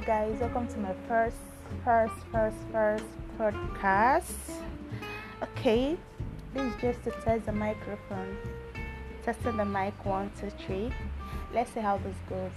guys, welcome to my first, first, first, first podcast. Okay, this is just to test the microphone. Testing the mic one, two, three. Let's see how this goes.